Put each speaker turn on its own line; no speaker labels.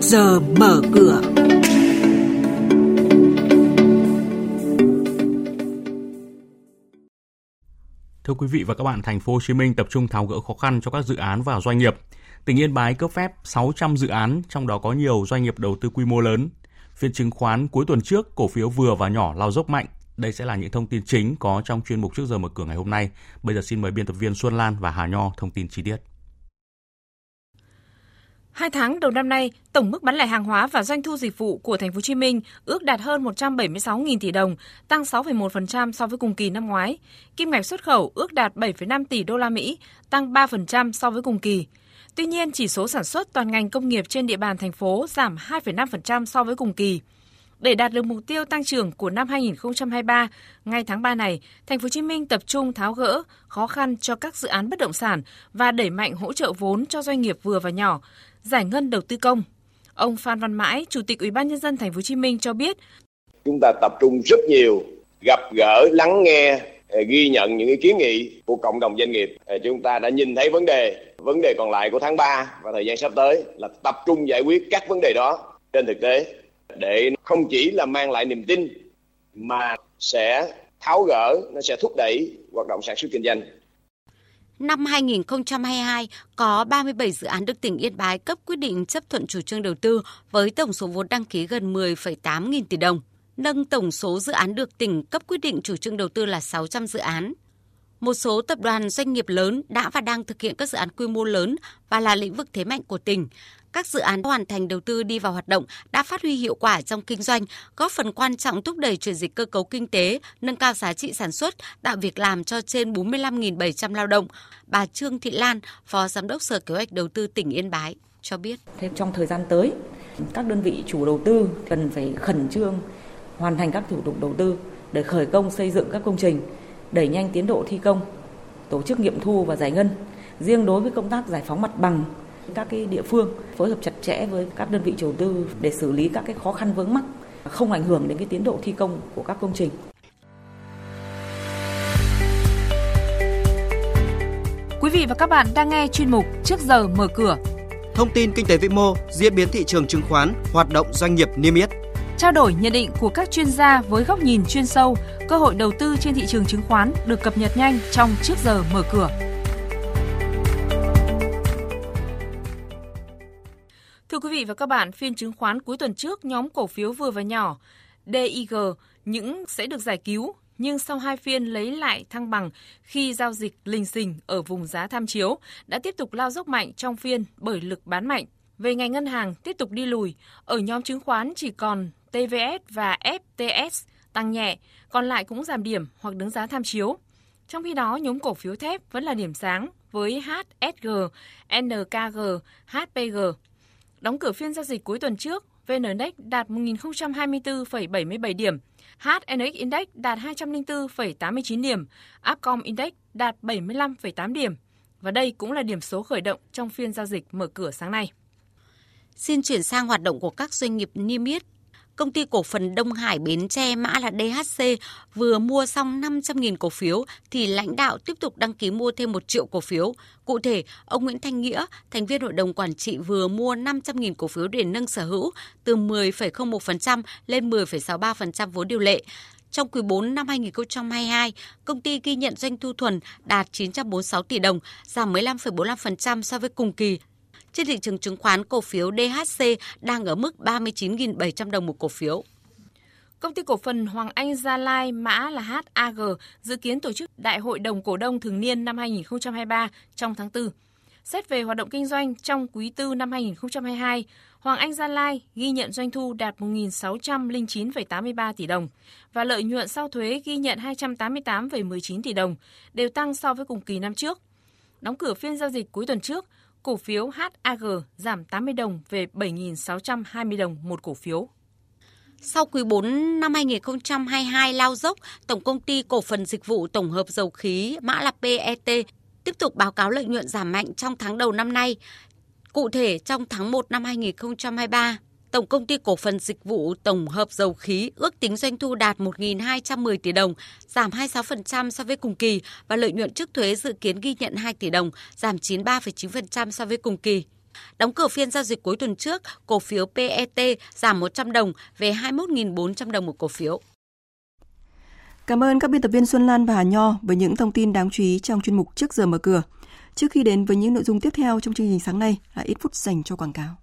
trước giờ mở cửa.
Thưa quý vị và các bạn, thành phố Hồ Chí Minh tập trung tháo gỡ khó khăn cho các dự án và doanh nghiệp. Tỉnh Yên Bái cấp phép 600 dự án, trong đó có nhiều doanh nghiệp đầu tư quy mô lớn. Phiên chứng khoán cuối tuần trước, cổ phiếu vừa và nhỏ lao dốc mạnh. Đây sẽ là những thông tin chính có trong chuyên mục trước giờ mở cửa ngày hôm nay. Bây giờ xin mời biên tập viên Xuân Lan và Hà Nho thông tin chi tiết.
Hai tháng đầu năm nay, tổng mức bán lẻ hàng hóa và doanh thu dịch vụ của thành phố Hồ Chí Minh ước đạt hơn 176.000 tỷ đồng, tăng 6,1% so với cùng kỳ năm ngoái. Kim ngạch xuất khẩu ước đạt 7,5 tỷ đô la Mỹ, tăng 3% so với cùng kỳ. Tuy nhiên, chỉ số sản xuất toàn ngành công nghiệp trên địa bàn thành phố giảm 2,5% so với cùng kỳ. Để đạt được mục tiêu tăng trưởng của năm 2023, ngay tháng 3 này, thành phố Hồ Chí Minh tập trung tháo gỡ khó khăn cho các dự án bất động sản và đẩy mạnh hỗ trợ vốn cho doanh nghiệp vừa và nhỏ, giải ngân đầu tư công. Ông Phan Văn Mãi, Chủ tịch Ủy ban nhân dân thành phố Hồ Chí Minh cho biết,
chúng ta tập trung rất nhiều gặp gỡ, lắng nghe, ờ, ghi nhận những ý kiến nghị của cộng đồng doanh nghiệp. Ờ, chúng ta đã nhìn thấy vấn đề, vấn đề còn lại của tháng 3 và thời gian sắp tới là tập trung giải quyết các vấn đề đó trên thực tế để không chỉ là mang lại niềm tin mà sẽ tháo gỡ, nó sẽ thúc đẩy hoạt động sản xuất kinh doanh
Năm 2022, có 37 dự án được tỉnh Yên Bái cấp quyết định chấp thuận chủ trương đầu tư với tổng số vốn đăng ký gần 10,8 nghìn tỷ đồng, nâng tổng số dự án được tỉnh cấp quyết định chủ trương đầu tư là 600 dự án. Một số tập đoàn doanh nghiệp lớn đã và đang thực hiện các dự án quy mô lớn và là lĩnh vực thế mạnh của tỉnh, các dự án hoàn thành đầu tư đi vào hoạt động đã phát huy hiệu quả trong kinh doanh, góp phần quan trọng thúc đẩy chuyển dịch cơ cấu kinh tế, nâng cao giá trị sản xuất, tạo việc làm cho trên 45.700 lao động. Bà Trương Thị Lan, Phó Giám đốc Sở Kế hoạch Đầu tư tỉnh Yên Bái cho biết.
Thế trong thời gian tới, các đơn vị chủ đầu tư cần phải khẩn trương hoàn thành các thủ tục đầu tư để khởi công xây dựng các công trình, đẩy nhanh tiến độ thi công, tổ chức nghiệm thu và giải ngân. Riêng đối với công tác giải phóng mặt bằng các cái địa phương phối hợp chặt chẽ với các đơn vị chủ tư để xử lý các cái khó khăn vướng mắc không ảnh hưởng đến cái tiến độ thi công của các công trình.
Quý vị và các bạn đang nghe chuyên mục Trước giờ mở cửa.
Thông tin kinh tế vĩ mô, diễn biến thị trường chứng khoán, hoạt động doanh nghiệp niêm yết.
Trao đổi nhận định của các chuyên gia với góc nhìn chuyên sâu, cơ hội đầu tư trên thị trường chứng khoán được cập nhật nhanh trong Trước giờ mở cửa. Thưa quý vị và các bạn, phiên chứng khoán cuối tuần trước, nhóm cổ phiếu vừa và nhỏ DIG những sẽ được giải cứu, nhưng sau hai phiên lấy lại thăng bằng khi giao dịch lình xình ở vùng giá tham chiếu đã tiếp tục lao dốc mạnh trong phiên bởi lực bán mạnh. Về ngành ngân hàng tiếp tục đi lùi, ở nhóm chứng khoán chỉ còn TVS và FTS tăng nhẹ, còn lại cũng giảm điểm hoặc đứng giá tham chiếu. Trong khi đó, nhóm cổ phiếu thép vẫn là điểm sáng với HSG, NKG, HPG Đóng cửa phiên giao dịch cuối tuần trước, VN Index đạt 1.024,77 điểm, HNX Index đạt 204,89 điểm, Upcom Index đạt 75,8 điểm. Và đây cũng là điểm số khởi động trong phiên giao dịch mở cửa sáng nay.
Xin chuyển sang hoạt động của các doanh nghiệp niêm yết công ty cổ phần Đông Hải Bến Tre mã là DHC vừa mua xong 500.000 cổ phiếu thì lãnh đạo tiếp tục đăng ký mua thêm 1 triệu cổ phiếu. Cụ thể, ông Nguyễn Thanh Nghĩa, thành viên hội đồng quản trị vừa mua 500.000 cổ phiếu để nâng sở hữu từ 10,01% lên 10,63% vốn điều lệ. Trong quý 4 năm 2022, công ty ghi nhận doanh thu thuần đạt 946 tỷ đồng, giảm 15,45% so với cùng kỳ trên thị trường chứng khoán cổ phiếu DHC đang ở mức 39.700 đồng một cổ phiếu.
Công ty cổ phần Hoàng Anh Gia Lai mã là HAG dự kiến tổ chức Đại hội đồng cổ đông thường niên năm 2023 trong tháng 4. Xét về hoạt động kinh doanh trong quý 4 năm 2022, Hoàng Anh Gia Lai ghi nhận doanh thu đạt 1.609,83 tỷ đồng và lợi nhuận sau thuế ghi nhận 288,19 tỷ đồng, đều tăng so với cùng kỳ năm trước. Đóng cửa phiên giao dịch cuối tuần trước, cổ phiếu HAG giảm 80 đồng về 7.620 đồng một cổ phiếu.
Sau quý 4 năm 2022 lao dốc, Tổng công ty Cổ phần Dịch vụ Tổng hợp Dầu khí mã là PET tiếp tục báo cáo lợi nhuận giảm mạnh trong tháng đầu năm nay. Cụ thể, trong tháng 1 năm 2023, Tổng công ty cổ phần dịch vụ tổng hợp dầu khí ước tính doanh thu đạt 1.210 tỷ đồng, giảm 26% so với cùng kỳ và lợi nhuận trước thuế dự kiến ghi nhận 2 tỷ đồng, giảm 93,9% so với cùng kỳ. Đóng cửa phiên giao dịch cuối tuần trước, cổ phiếu PET giảm 100 đồng về 21.400 đồng một cổ phiếu.
Cảm ơn các biên tập viên Xuân Lan và Hà Nho với những thông tin đáng chú ý trong chuyên mục Trước giờ mở cửa. Trước khi đến với những nội dung tiếp theo trong chương trình sáng nay là ít phút dành cho quảng cáo.